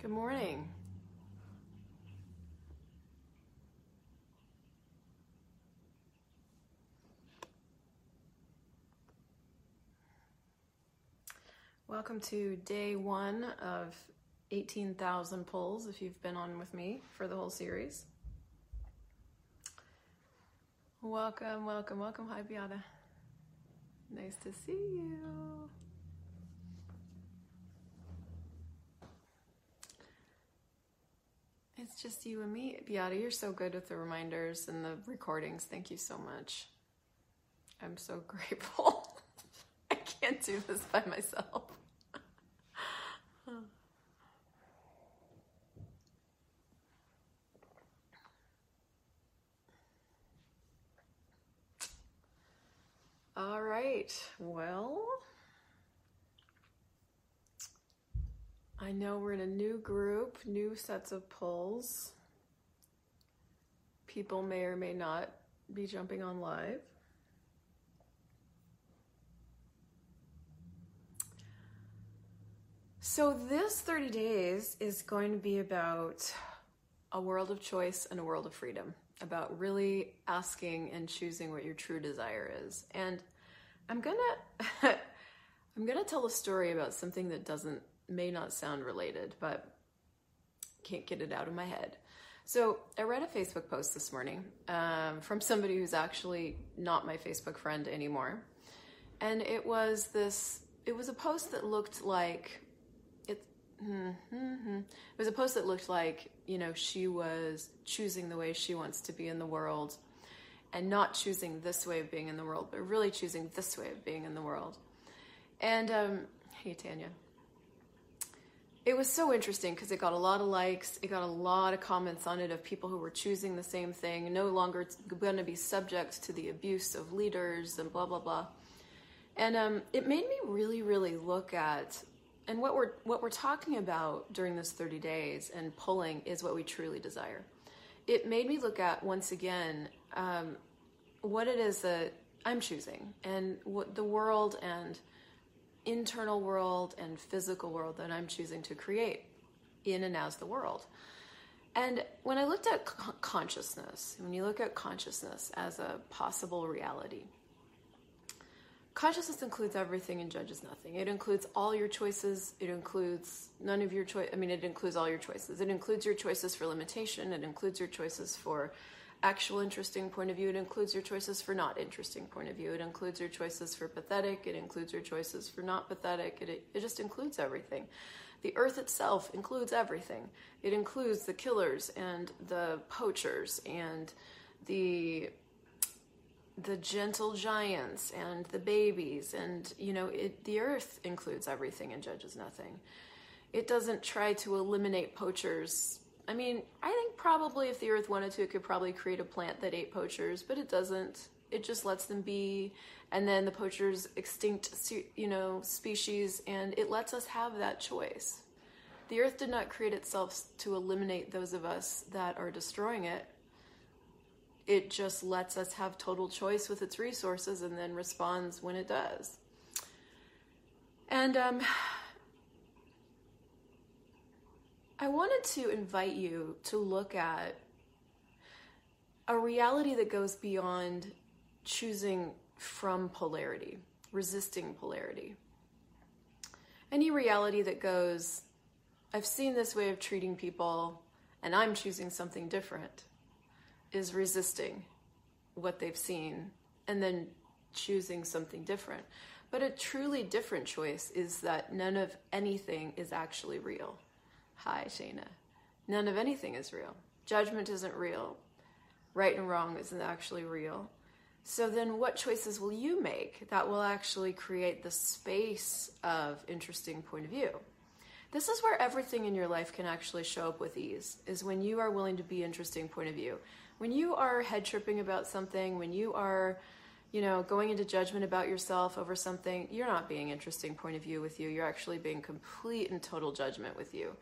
Good morning. Welcome to day one of 18,000 pulls if you've been on with me for the whole series. Welcome, welcome, welcome. Hi, Beata. Nice to see you. It's just you and me. Beata, you're so good with the reminders and the recordings. Thank you so much. I'm so grateful. I can't do this by myself. All right. Well, I know we're in a new new sets of pulls. People may or may not be jumping on live. So, this 30 days is going to be about a world of choice and a world of freedom, about really asking and choosing what your true desire is. And I'm gonna I'm gonna tell a story about something that doesn't may not sound related, but can't get it out of my head. So I read a Facebook post this morning um, from somebody who's actually not my Facebook friend anymore, and it was this. It was a post that looked like it. Mm-hmm, it was a post that looked like you know she was choosing the way she wants to be in the world, and not choosing this way of being in the world, but really choosing this way of being in the world. And um, hey, Tanya it was so interesting because it got a lot of likes. It got a lot of comments on it of people who were choosing the same thing, no longer going to be subject to the abuse of leaders and blah blah blah. And um, it made me really, really look at and what we're what we're talking about during this 30 days and pulling is what we truly desire. It made me look at once again um, what it is that I'm choosing and what the world and internal world and physical world that I'm choosing to create in and as the world. And when I looked at consciousness, when you look at consciousness as a possible reality, consciousness includes everything and judges nothing. It includes all your choices. It includes none of your choice. I mean, it includes all your choices. It includes your choices for limitation. It includes your choices for actual interesting point of view. It includes your choices for not interesting point of view. It includes your choices for pathetic. It includes your choices for not pathetic. It, it just includes everything. The earth itself includes everything. It includes the killers and the poachers and the the gentle giants and the babies and you know it, the earth includes everything and judges nothing it doesn't try to eliminate poachers I mean, I think probably if the Earth wanted to, it could probably create a plant that ate poachers, but it doesn't. It just lets them be, and then the poachers extinct, you know, species, and it lets us have that choice. The Earth did not create itself to eliminate those of us that are destroying it. It just lets us have total choice with its resources, and then responds when it does. And um, I wanted to invite you to look at a reality that goes beyond choosing from polarity, resisting polarity. Any reality that goes, I've seen this way of treating people and I'm choosing something different, is resisting what they've seen and then choosing something different. But a truly different choice is that none of anything is actually real. Hi, Shayna. None of anything is real. Judgment isn't real. Right and wrong isn't actually real. So then, what choices will you make that will actually create the space of interesting point of view? This is where everything in your life can actually show up with ease, is when you are willing to be interesting point of view. When you are head tripping about something, when you are, you know, going into judgment about yourself over something, you're not being interesting point of view with you. You're actually being complete and total judgment with you.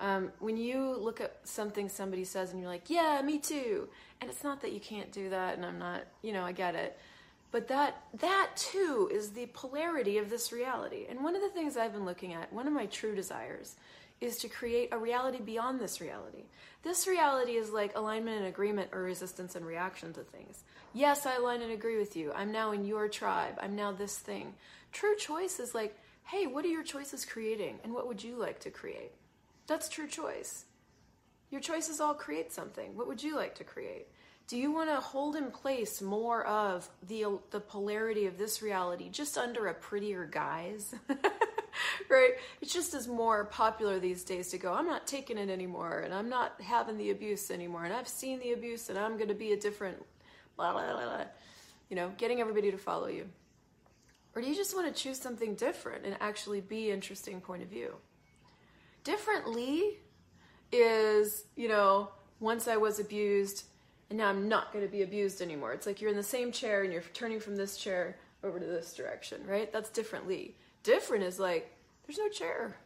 Um, when you look at something somebody says and you're like, yeah, me too. And it's not that you can't do that, and I'm not, you know, I get it. But that that too is the polarity of this reality. And one of the things I've been looking at, one of my true desires, is to create a reality beyond this reality. This reality is like alignment and agreement or resistance and reaction to things. Yes, I align and agree with you. I'm now in your tribe. I'm now this thing. True choice is like, hey, what are your choices creating? And what would you like to create? That's true choice. Your choices all create something. What would you like to create? Do you want to hold in place more of the the polarity of this reality just under a prettier guise? right? It's just as more popular these days to go, I'm not taking it anymore and I'm not having the abuse anymore and I've seen the abuse and I'm going to be a different blah blah blah blah. You know, getting everybody to follow you. Or do you just want to choose something different and actually be interesting point of view? Differently is, you know, once I was abused and now I'm not going to be abused anymore. It's like you're in the same chair and you're turning from this chair over to this direction, right? That's differently. Different is like, there's no chair.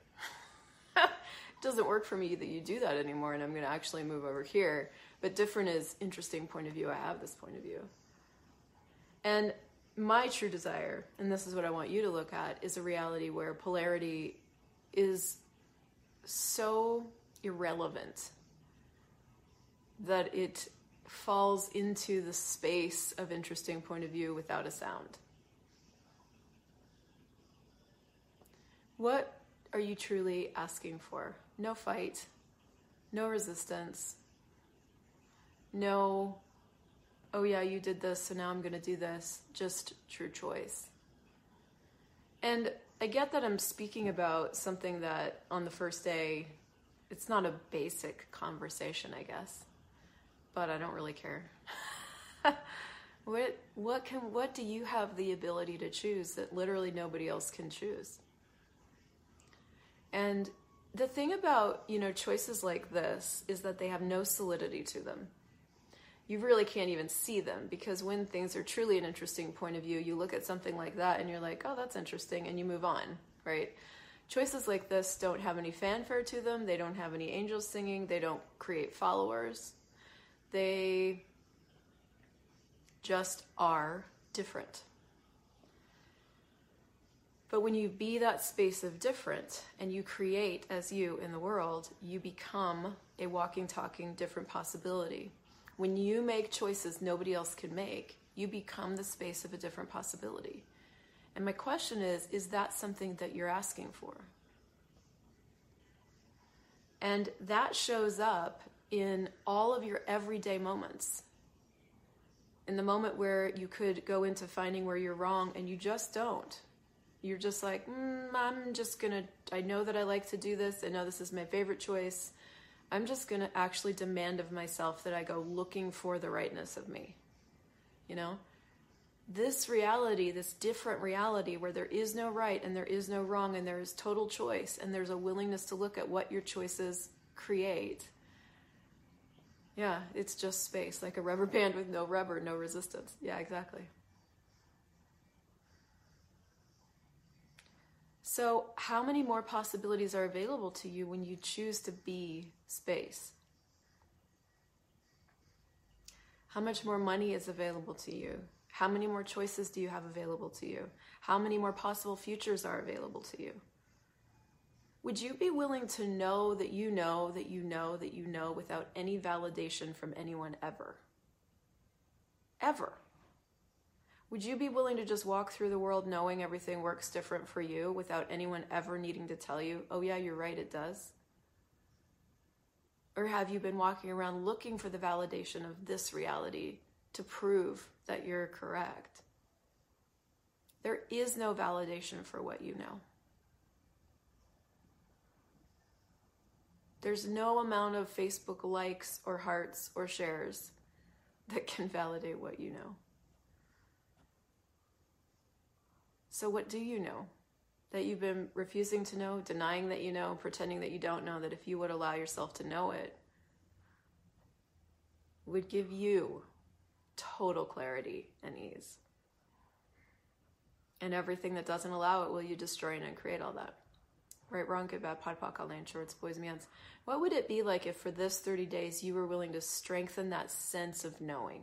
it doesn't work for me that you do that anymore and I'm going to actually move over here. But different is interesting point of view. I have this point of view. And my true desire, and this is what I want you to look at, is a reality where polarity is so irrelevant that it falls into the space of interesting point of view without a sound. What are you truly asking for? No fight, no resistance, no, oh yeah, you did this, so now I'm going to do this. Just true choice. And I get that I'm speaking about something that on the first day, it's not a basic conversation, I guess but I don't really care. what what can what do you have the ability to choose that literally nobody else can choose? And the thing about, you know, choices like this is that they have no solidity to them. You really can't even see them because when things are truly an interesting point of view, you look at something like that and you're like, "Oh, that's interesting," and you move on, right? Choices like this don't have any fanfare to them. They don't have any angels singing. They don't create followers. They just are different. But when you be that space of different and you create as you in the world, you become a walking, talking, different possibility. When you make choices nobody else can make, you become the space of a different possibility. And my question is is that something that you're asking for? And that shows up in all of your everyday moments. In the moment where you could go into finding where you're wrong and you just don't. You're just like, mm, I'm just gonna, I know that I like to do this. I know this is my favorite choice. I'm just gonna actually demand of myself that I go looking for the rightness of me. You know? This reality, this different reality where there is no right and there is no wrong and there is total choice and there's a willingness to look at what your choices create yeah, it's just space, like a rubber band with no rubber, no resistance. Yeah, exactly. So, how many more possibilities are available to you when you choose to be space? How much more money is available to you? How many more choices do you have available to you? How many more possible futures are available to you? Would you be willing to know that you know that you know that you know without any validation from anyone ever? Ever. Would you be willing to just walk through the world knowing everything works different for you without anyone ever needing to tell you, oh, yeah, you're right, it does? Or have you been walking around looking for the validation of this reality to prove that you're correct? There is no validation for what you know. There's no amount of Facebook likes or hearts or shares that can validate what you know. So, what do you know that you've been refusing to know, denying that you know, pretending that you don't know, that if you would allow yourself to know it, would give you total clarity and ease? And everything that doesn't allow it, will you destroy and create all that? right, wrong, good, bad, pod, poc, all nine, shorts, boys, beyonds. What would it be like if for this 30 days you were willing to strengthen that sense of knowing?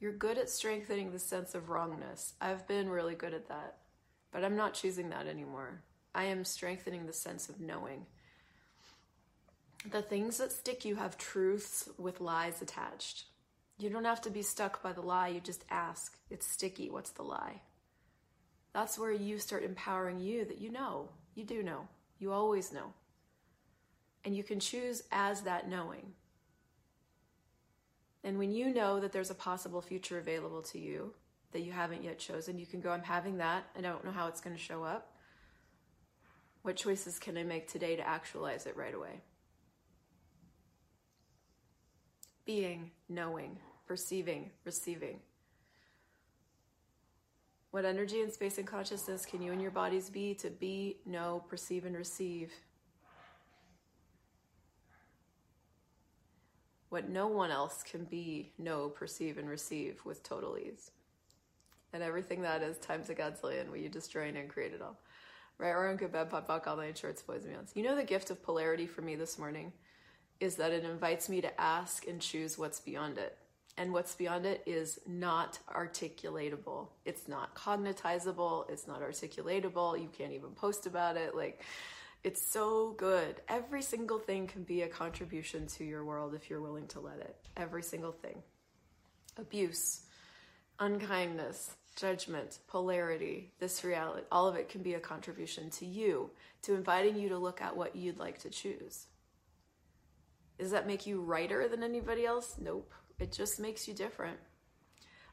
You're good at strengthening the sense of wrongness. I've been really good at that, but I'm not choosing that anymore. I am strengthening the sense of knowing. The things that stick you have truths with lies attached. You don't have to be stuck by the lie, you just ask. It's sticky. What's the lie? That's where you start empowering you that you know. You do know. You always know. And you can choose as that knowing. And when you know that there's a possible future available to you that you haven't yet chosen, you can go, I'm having that. I don't know how it's going to show up. What choices can I make today to actualize it right away? Being, knowing, perceiving, receiving. What energy and space and consciousness can you and your bodies be to be, know, perceive, and receive? What no one else can be, know, perceive, and receive with total ease. And everything that is times a godzillion, will you destroy and create it all? Right, wrong, good, bad, POD, POC, all nine shorts, boys and beyonds. You know the gift of polarity for me this morning is that it invites me to ask and choose what's beyond it and what's beyond it is not articulatable. It's not cognitizable. It's not articulatable. You can't even post about it. Like, it's so good. Every single thing can be a contribution to your world if you're willing to let it. Every single thing. Abuse, unkindness, judgment, polarity, this reality, all of it can be a contribution to you, to inviting you to look at what you'd like to choose. Does that make you righter than anybody else? Nope. It just makes you different.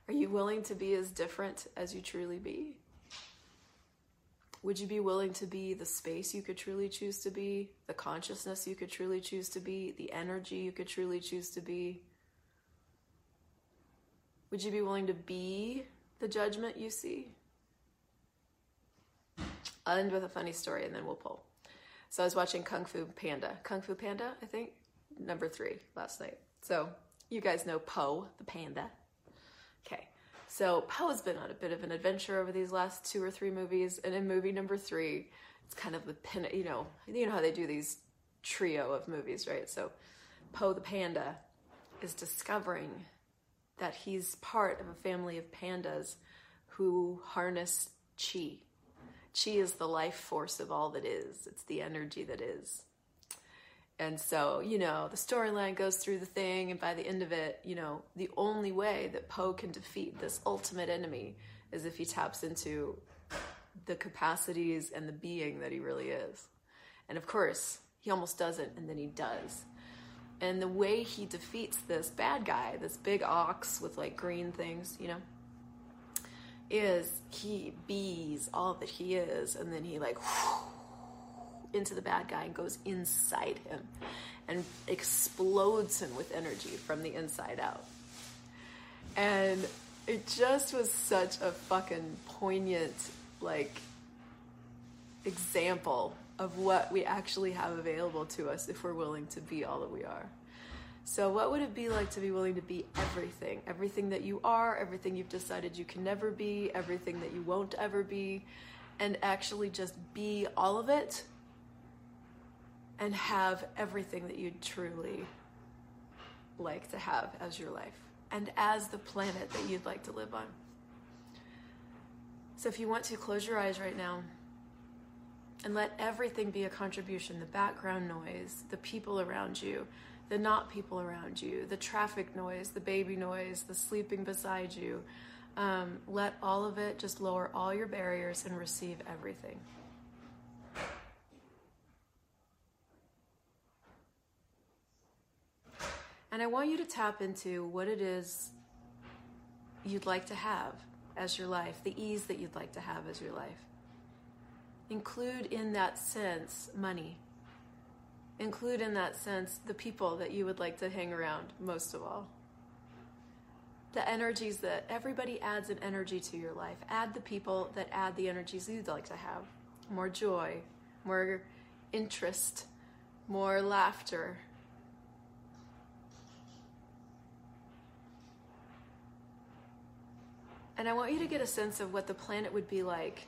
Are you willing to be as different as you truly be? Would you be willing to be the space you could truly choose to be, the consciousness you could truly choose to be, the energy you could truly choose to be? Would you be willing to be the judgment you see? I'll end with a funny story and then we'll pull. So I was watching Kung Fu Panda. Kung Fu Panda, I think, number three last night. So you guys know Po, the panda. Okay, so Po's been on a bit of an adventure over these last two or three movies, and in movie number three, it's kind of the pin. You know, you know how they do these trio of movies, right? So Po the panda is discovering that he's part of a family of pandas who harness chi. Chi is the life force of all that is. It's the energy that is. And so, you know, the storyline goes through the thing, and by the end of it, you know, the only way that Po can defeat this ultimate enemy is if he taps into the capacities and the being that he really is. And of course, he almost doesn't, and then he does. And the way he defeats this bad guy, this big ox with like green things, you know, is he bees all that he is, and then he like. Whoosh, into the bad guy and goes inside him and explodes him with energy from the inside out. And it just was such a fucking poignant, like, example of what we actually have available to us if we're willing to be all that we are. So, what would it be like to be willing to be everything? Everything that you are, everything you've decided you can never be, everything that you won't ever be, and actually just be all of it and have everything that you'd truly like to have as your life and as the planet that you'd like to live on. So, if you want to close your eyes right now and let everything be a contribution the background noise, the people around you, the not people around you, the traffic noise, the baby noise, the sleeping beside you. Um, let all of it just lower all your barriers and receive everything. And I want you to tap into what it is you'd like to have as your life, the ease that you'd like to have as your life. Include in that sense money. Include in that sense the people that you would like to hang around most of all. The energies that everybody adds an energy to your life. Add the people that add the energies you'd like to have more joy, more interest, more laughter, And I want you to get a sense of what the planet would be like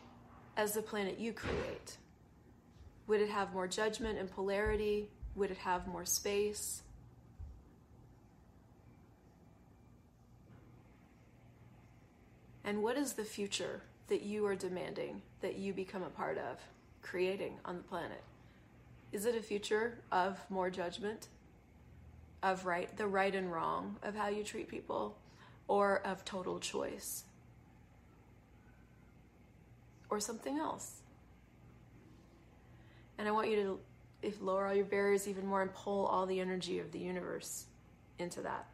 as the planet you create. Would it have more judgment and polarity? Would it have more space? And what is the future that you are demanding that you become a part of, creating on the planet? Is it a future of more judgment, of right, the right and wrong of how you treat people, or of total choice, or something else? And I want you to if lower all your barriers even more and pull all the energy of the universe into that.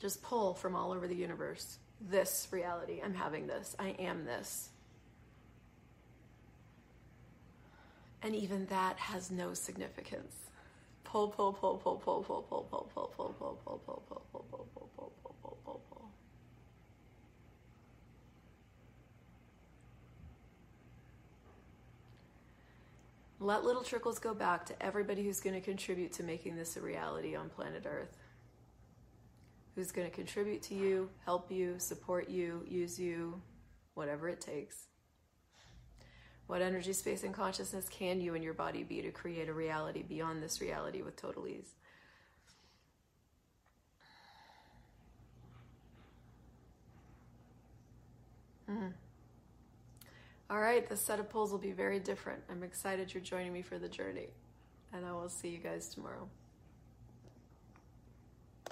Just pull from all over the universe this reality. I'm having this. I am this. And even that has no significance. Pull, pull, pull, pull, pull, pull, pull, pull, pull, pull, pull, pull, pull, pull, pull, pull, pull, pull, pull. Let little trickles go back to everybody who's going to contribute to making this a reality on planet Earth. Who's going to contribute to you, help you, support you, use you, whatever it takes. What energy, space, and consciousness can you and your body be to create a reality beyond this reality with total ease? Mm-hmm. All right, the set of pulls will be very different. I'm excited you're joining me for the journey, and I will see you guys tomorrow.